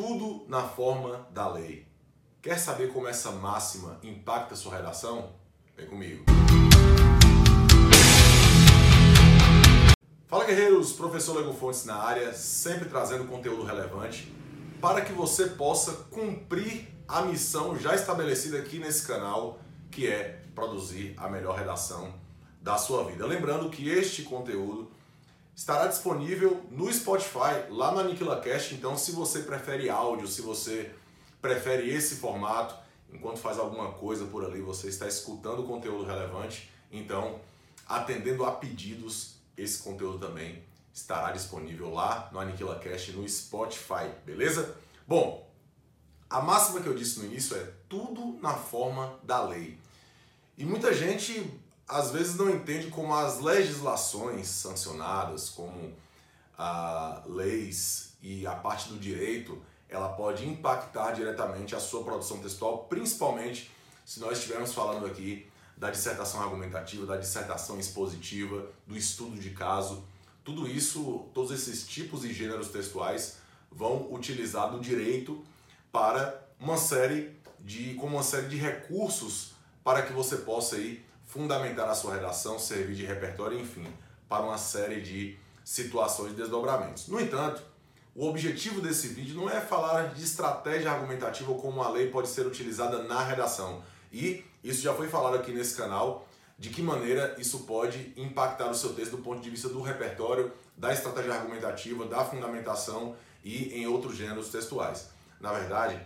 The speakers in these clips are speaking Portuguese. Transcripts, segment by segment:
tudo na forma da lei. Quer saber como essa máxima impacta sua redação? Vem comigo. Fala guerreiros, professor Lego Fontes na área, sempre trazendo conteúdo relevante para que você possa cumprir a missão já estabelecida aqui nesse canal, que é produzir a melhor redação da sua vida. Lembrando que este conteúdo estará disponível no Spotify, lá no AniquilaCast, então se você prefere áudio, se você prefere esse formato, enquanto faz alguma coisa por ali, você está escutando conteúdo relevante, então atendendo a pedidos, esse conteúdo também estará disponível lá no AniquilaCast no Spotify, beleza? Bom, a máxima que eu disse no início é tudo na forma da lei. E muita gente às vezes não entende como as legislações sancionadas, como ah, leis e a parte do direito, ela pode impactar diretamente a sua produção textual, principalmente se nós estivermos falando aqui da dissertação argumentativa, da dissertação expositiva, do estudo de caso. Tudo isso, todos esses tipos e gêneros textuais vão utilizar do direito para uma série de como uma série de recursos para que você possa aí fundamentar a sua redação, servir de repertório, enfim, para uma série de situações e desdobramentos. No entanto, o objetivo desse vídeo não é falar de estratégia argumentativa ou como a lei pode ser utilizada na redação. E isso já foi falado aqui nesse canal, de que maneira isso pode impactar o seu texto do ponto de vista do repertório, da estratégia argumentativa, da fundamentação e em outros gêneros textuais. Na verdade,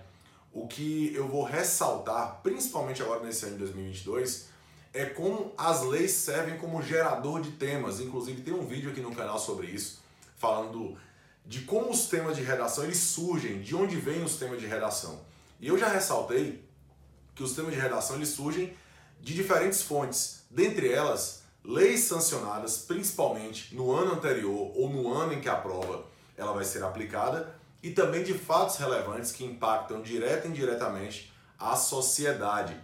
o que eu vou ressaltar, principalmente agora nesse ano de 2022, é como as leis servem como gerador de temas. Inclusive tem um vídeo aqui no canal sobre isso, falando de como os temas de redação eles surgem, de onde vêm os temas de redação. E eu já ressaltei que os temas de redação eles surgem de diferentes fontes, dentre elas leis sancionadas principalmente no ano anterior ou no ano em que a prova ela vai ser aplicada e também de fatos relevantes que impactam direta e indiretamente a sociedade.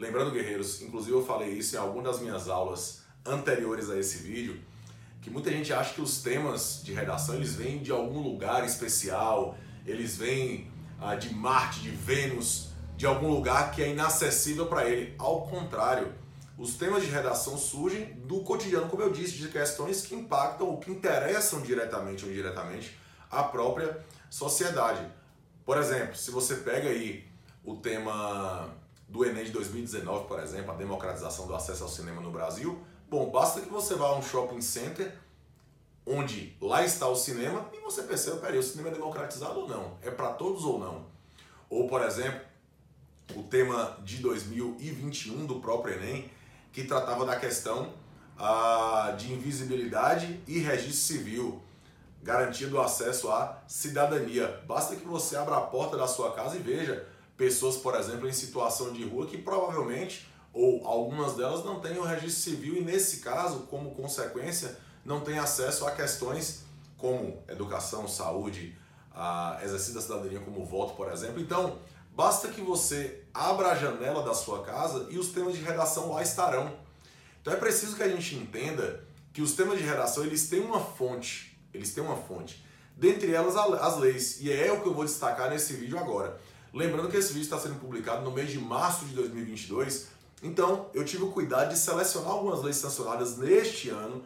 Lembrando, guerreiros, inclusive eu falei isso em algumas das minhas aulas anteriores a esse vídeo, que muita gente acha que os temas de redação eles vêm de algum lugar especial, eles vêm ah, de Marte, de Vênus, de algum lugar que é inacessível para ele. Ao contrário, os temas de redação surgem do cotidiano, como eu disse, de questões que impactam ou que interessam diretamente ou indiretamente a própria sociedade. Por exemplo, se você pega aí o tema do Enem de 2019, por exemplo, a democratização do acesso ao cinema no Brasil, bom, basta que você vá a um shopping center onde lá está o cinema e você percebe, peraí, o cinema é democratizado ou não? É para todos ou não? Ou, por exemplo, o tema de 2021 do próprio Enem, que tratava da questão ah, de invisibilidade e registro civil, garantindo o acesso à cidadania. Basta que você abra a porta da sua casa e veja pessoas, por exemplo, em situação de rua que provavelmente, ou algumas delas, não têm o registro civil e, nesse caso, como consequência, não têm acesso a questões como educação, saúde, a exercício da cidadania como voto, por exemplo. Então, basta que você abra a janela da sua casa e os temas de redação lá estarão. Então é preciso que a gente entenda que os temas de redação eles têm uma fonte, eles têm uma fonte. Dentre elas as leis, e é o que eu vou destacar nesse vídeo agora. Lembrando que esse vídeo está sendo publicado no mês de março de 2022, então eu tive o cuidado de selecionar algumas leis sancionadas neste ano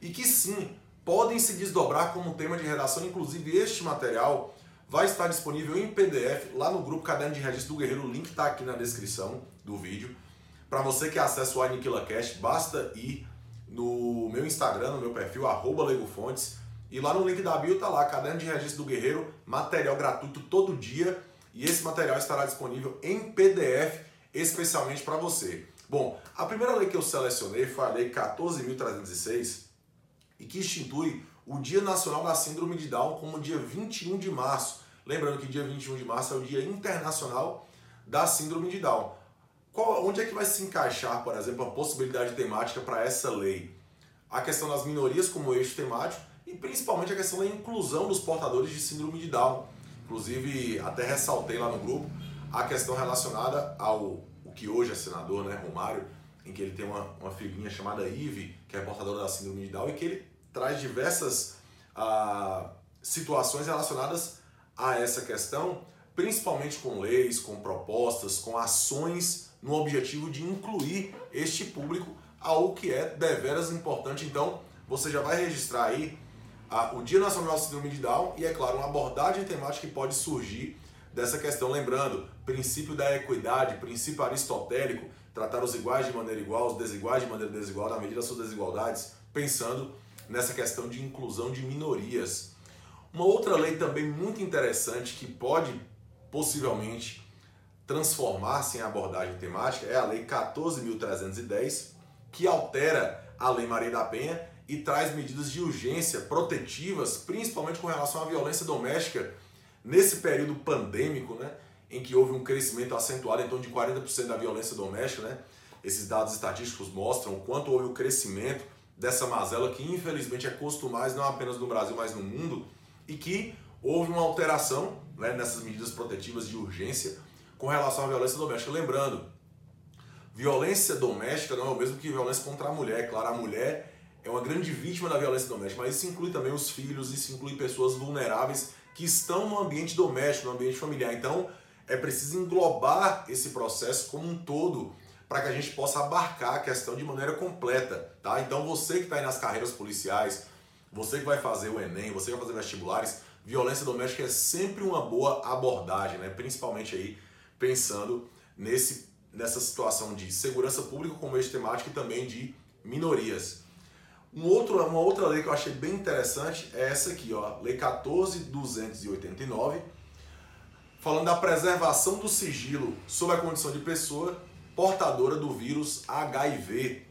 e que sim podem se desdobrar como tema de redação. Inclusive, este material vai estar disponível em PDF lá no grupo Caderno de Registro do Guerreiro. O link está aqui na descrição do vídeo. Para você que acessa o AniquilaCast, basta ir no meu Instagram, no meu perfil, LegoFontes, e lá no link da bio tá lá, Caderno de Registro do Guerreiro, material gratuito todo dia e esse material estará disponível em PDF especialmente para você. Bom, a primeira lei que eu selecionei foi a Lei 14.306 e que institui o Dia Nacional da Síndrome de Down como dia 21 de março. Lembrando que dia 21 de março é o Dia Internacional da Síndrome de Down. Qual, onde é que vai se encaixar, por exemplo, a possibilidade temática para essa lei? A questão das minorias como eixo temático e principalmente a questão da inclusão dos portadores de síndrome de Down. Inclusive, até ressaltei lá no grupo a questão relacionada ao o que hoje é senador, né, Romário, em que ele tem uma, uma filhinha chamada Ive, que é portadora da síndrome de Down, e que ele traz diversas ah, situações relacionadas a essa questão, principalmente com leis, com propostas, com ações no objetivo de incluir este público, algo que é deveras importante. Então, você já vai registrar aí a, o Dia Nacional da Síndrome de Down e, é claro, uma abordagem temática que pode surgir dessa questão. Lembrando, princípio da equidade, princípio aristotélico, tratar os iguais de maneira igual, os desiguais de maneira desigual, na medida das suas desigualdades, pensando nessa questão de inclusão de minorias. Uma outra lei também muito interessante que pode possivelmente transformar-se em abordagem temática é a Lei 14.310, que altera a Lei Maria da Penha e traz medidas de urgência protetivas, principalmente com relação à violência doméstica, nesse período pandêmico, né, em que houve um crescimento acentuado torno de 40% da violência doméstica. Né? Esses dados estatísticos mostram o quanto houve o crescimento dessa mazela que infelizmente é costumais não apenas no Brasil, mas no mundo, e que houve uma alteração né, nessas medidas protetivas de urgência com relação à violência doméstica. Lembrando, violência doméstica não é o mesmo que violência contra a mulher. Claro, a mulher é uma grande vítima da violência doméstica, mas isso inclui também os filhos, isso inclui pessoas vulneráveis que estão no ambiente doméstico, no ambiente familiar. Então, é preciso englobar esse processo como um todo para que a gente possa abarcar a questão de maneira completa, tá? Então, você que está aí nas carreiras policiais, você que vai fazer o Enem, você que vai fazer vestibulares, violência doméstica é sempre uma boa abordagem, né? Principalmente aí pensando nesse, nessa situação de segurança pública como eixo temático e também de minorias. Um outro, uma outra lei que eu achei bem interessante é essa aqui, ó, Lei 14.289, falando da preservação do sigilo sob a condição de pessoa portadora do vírus HIV.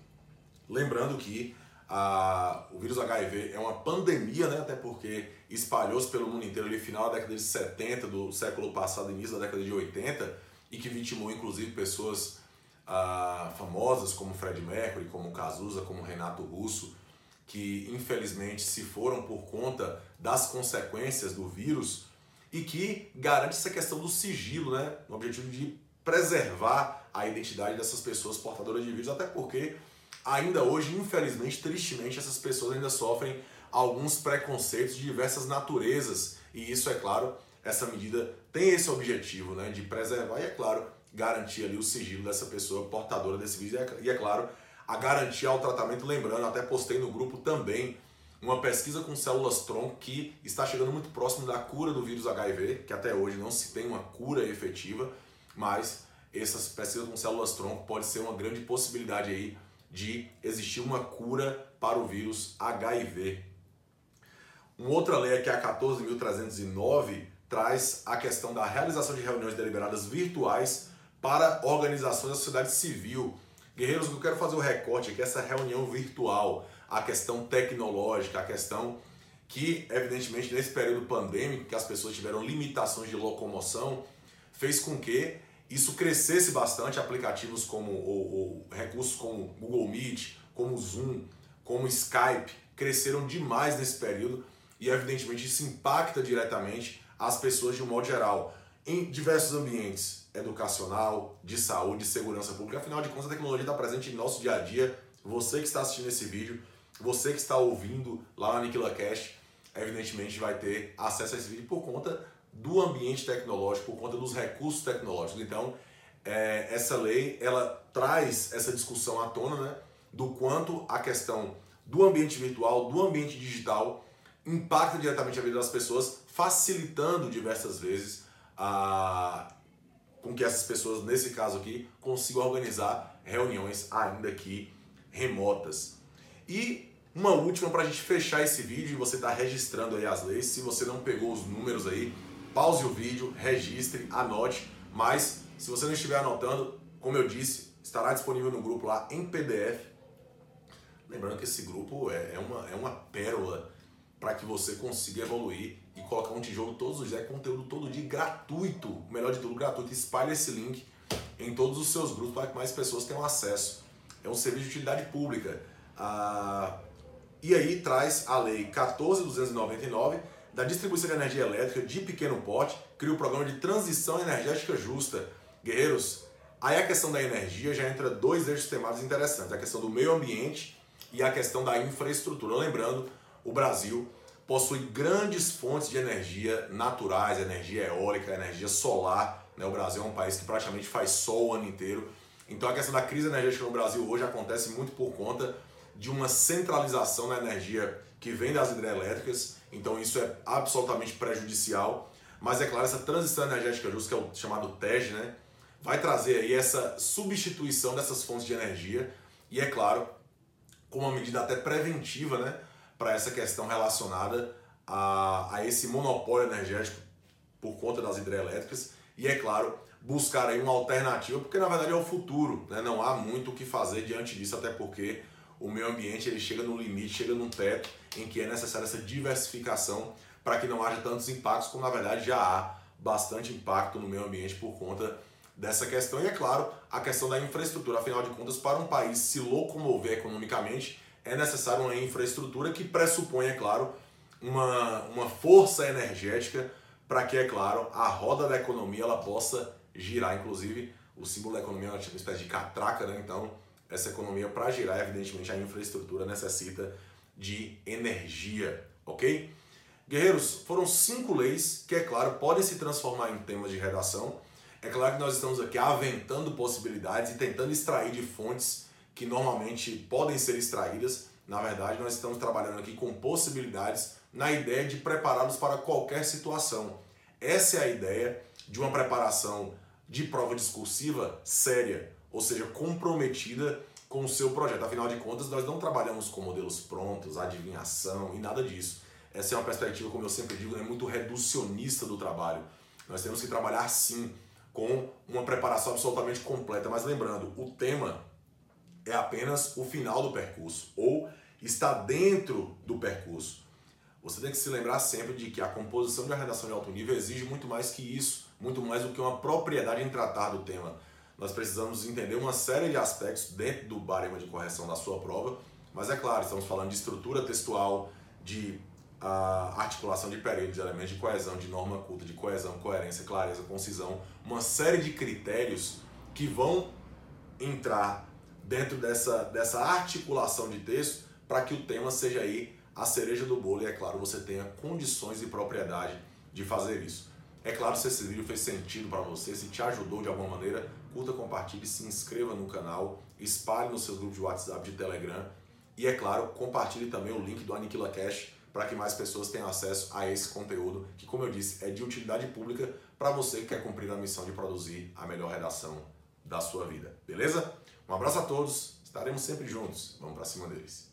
Lembrando que a, o vírus HIV é uma pandemia, né? até porque espalhou-se pelo mundo inteiro ali final da década de 70 do século passado, início da década de 80, e que vitimou inclusive pessoas ah, famosas como Fred Mercury, como Cazuza, como Renato Russo, que infelizmente se foram por conta das consequências do vírus e que garante essa questão do sigilo, né? no objetivo de preservar a identidade dessas pessoas portadoras de vírus, até porque ainda hoje, infelizmente, tristemente, essas pessoas ainda sofrem alguns preconceitos de diversas naturezas. E isso, é claro, essa medida tem esse objetivo né, de preservar e, é claro, garantir ali o sigilo dessa pessoa portadora desse vírus. E, é claro, a garantia ao tratamento. Lembrando, até postei no grupo também uma pesquisa com células tronco que está chegando muito próximo da cura do vírus HIV, que até hoje não se tem uma cura efetiva, mas essas pesquisas com células tronco pode ser uma grande possibilidade aí de existir uma cura para o vírus HIV. Uma outra lei que é a 14.309 traz a questão da realização de reuniões deliberadas virtuais para organizações da sociedade civil. Guerreiros, eu quero fazer o recorte aqui, essa reunião virtual, a questão tecnológica, a questão que, evidentemente, nesse período pandêmico, que as pessoas tiveram limitações de locomoção, fez com que isso crescesse bastante, aplicativos como ou, ou, recursos como Google Meet, como Zoom, como Skype, cresceram demais nesse período e evidentemente isso impacta diretamente as pessoas de um modo geral em diversos ambientes, educacional, de saúde, de segurança pública. Afinal de contas, a tecnologia está presente em nosso dia a dia. Você que está assistindo esse vídeo, você que está ouvindo lá na Aniquila Cash, evidentemente vai ter acesso a esse vídeo por conta do ambiente tecnológico, por conta dos recursos tecnológicos. Então, é, essa lei ela traz essa discussão à tona né, do quanto a questão do ambiente virtual, do ambiente digital, impacta diretamente a vida das pessoas, facilitando diversas vezes a, com que essas pessoas, nesse caso aqui, consigam organizar reuniões ainda que remotas. E uma última para a gente fechar esse vídeo e você está registrando aí as leis. Se você não pegou os números aí, pause o vídeo, registre, anote, mas se você não estiver anotando, como eu disse, estará disponível no grupo lá em PDF. Lembrando que esse grupo é, é uma, é uma pérola para que você consiga evoluir e colocar um tijolo todos os dias, é conteúdo todo dia gratuito, o melhor de tudo gratuito. Espalhe esse link em todos os seus grupos para que mais pessoas tenham acesso. É um serviço de utilidade pública. Ah, e aí traz a lei 14299 da distribuição de energia elétrica de pequeno porte, cria o programa de transição energética justa. Guerreiros, aí a questão da energia já entra dois eixos temáticos interessantes, a questão do meio ambiente e a questão da infraestrutura. Lembrando, o Brasil possui grandes fontes de energia naturais, energia eólica, energia solar. Né? O Brasil é um país que praticamente faz sol o ano inteiro. Então a questão da crise energética no Brasil hoje acontece muito por conta de uma centralização na energia que vem das hidrelétricas. Então isso é absolutamente prejudicial. Mas é claro, essa transição energética justa, que é o chamado TEG, né? vai trazer aí essa substituição dessas fontes de energia e, é claro, com uma medida até preventiva né? Para essa questão relacionada a, a esse monopólio energético por conta das hidrelétricas e, é claro, buscar aí uma alternativa, porque na verdade é o futuro, né? não há muito o que fazer diante disso, até porque o meio ambiente ele chega no limite, chega num teto em que é necessária essa diversificação para que não haja tantos impactos, como na verdade já há bastante impacto no meio ambiente por conta dessa questão. E é claro, a questão da infraestrutura. Afinal de contas, para um país se locomover economicamente, é necessário uma infraestrutura que pressupõe, é claro, uma, uma força energética para que, é claro, a roda da economia ela possa girar. Inclusive, o símbolo da economia é uma espécie de catraca, né? Então, essa economia, para girar, evidentemente, a infraestrutura necessita de energia, ok? Guerreiros, foram cinco leis que, é claro, podem se transformar em temas de redação. É claro que nós estamos aqui aventando possibilidades e tentando extrair de fontes que normalmente podem ser extraídas. Na verdade, nós estamos trabalhando aqui com possibilidades na ideia de prepará-los para qualquer situação. Essa é a ideia de uma preparação de prova discursiva séria, ou seja, comprometida com o seu projeto. Afinal de contas, nós não trabalhamos com modelos prontos, adivinhação e nada disso. Essa é uma perspectiva, como eu sempre digo, né, muito reducionista do trabalho. Nós temos que trabalhar sim com uma preparação absolutamente completa, mas lembrando, o tema é apenas o final do percurso ou está dentro do percurso. Você tem que se lembrar sempre de que a composição de uma redação de alto nível exige muito mais que isso, muito mais do que uma propriedade em tratar do tema. Nós precisamos entender uma série de aspectos dentro do barema de correção da sua prova, mas é claro, estamos falando de estrutura textual, de a articulação de períodos, de elementos de coesão, de norma culta, de coesão, coerência, clareza, concisão, uma série de critérios que vão entrar dentro dessa, dessa articulação de texto para que o tema seja aí a cereja do bolo e, é claro, você tenha condições e propriedade de fazer isso. É claro, se esse vídeo fez sentido para você, se te ajudou de alguma maneira, curta, compartilhe, se inscreva no canal, espalhe nos seus grupos de WhatsApp, de Telegram e, é claro, compartilhe também o link do Aniquila Cash para que mais pessoas tenham acesso a esse conteúdo que, como eu disse, é de utilidade pública para você que quer cumprir a missão de produzir a melhor redação da sua vida. Beleza? Um abraço a todos, estaremos sempre juntos. Vamos para cima deles.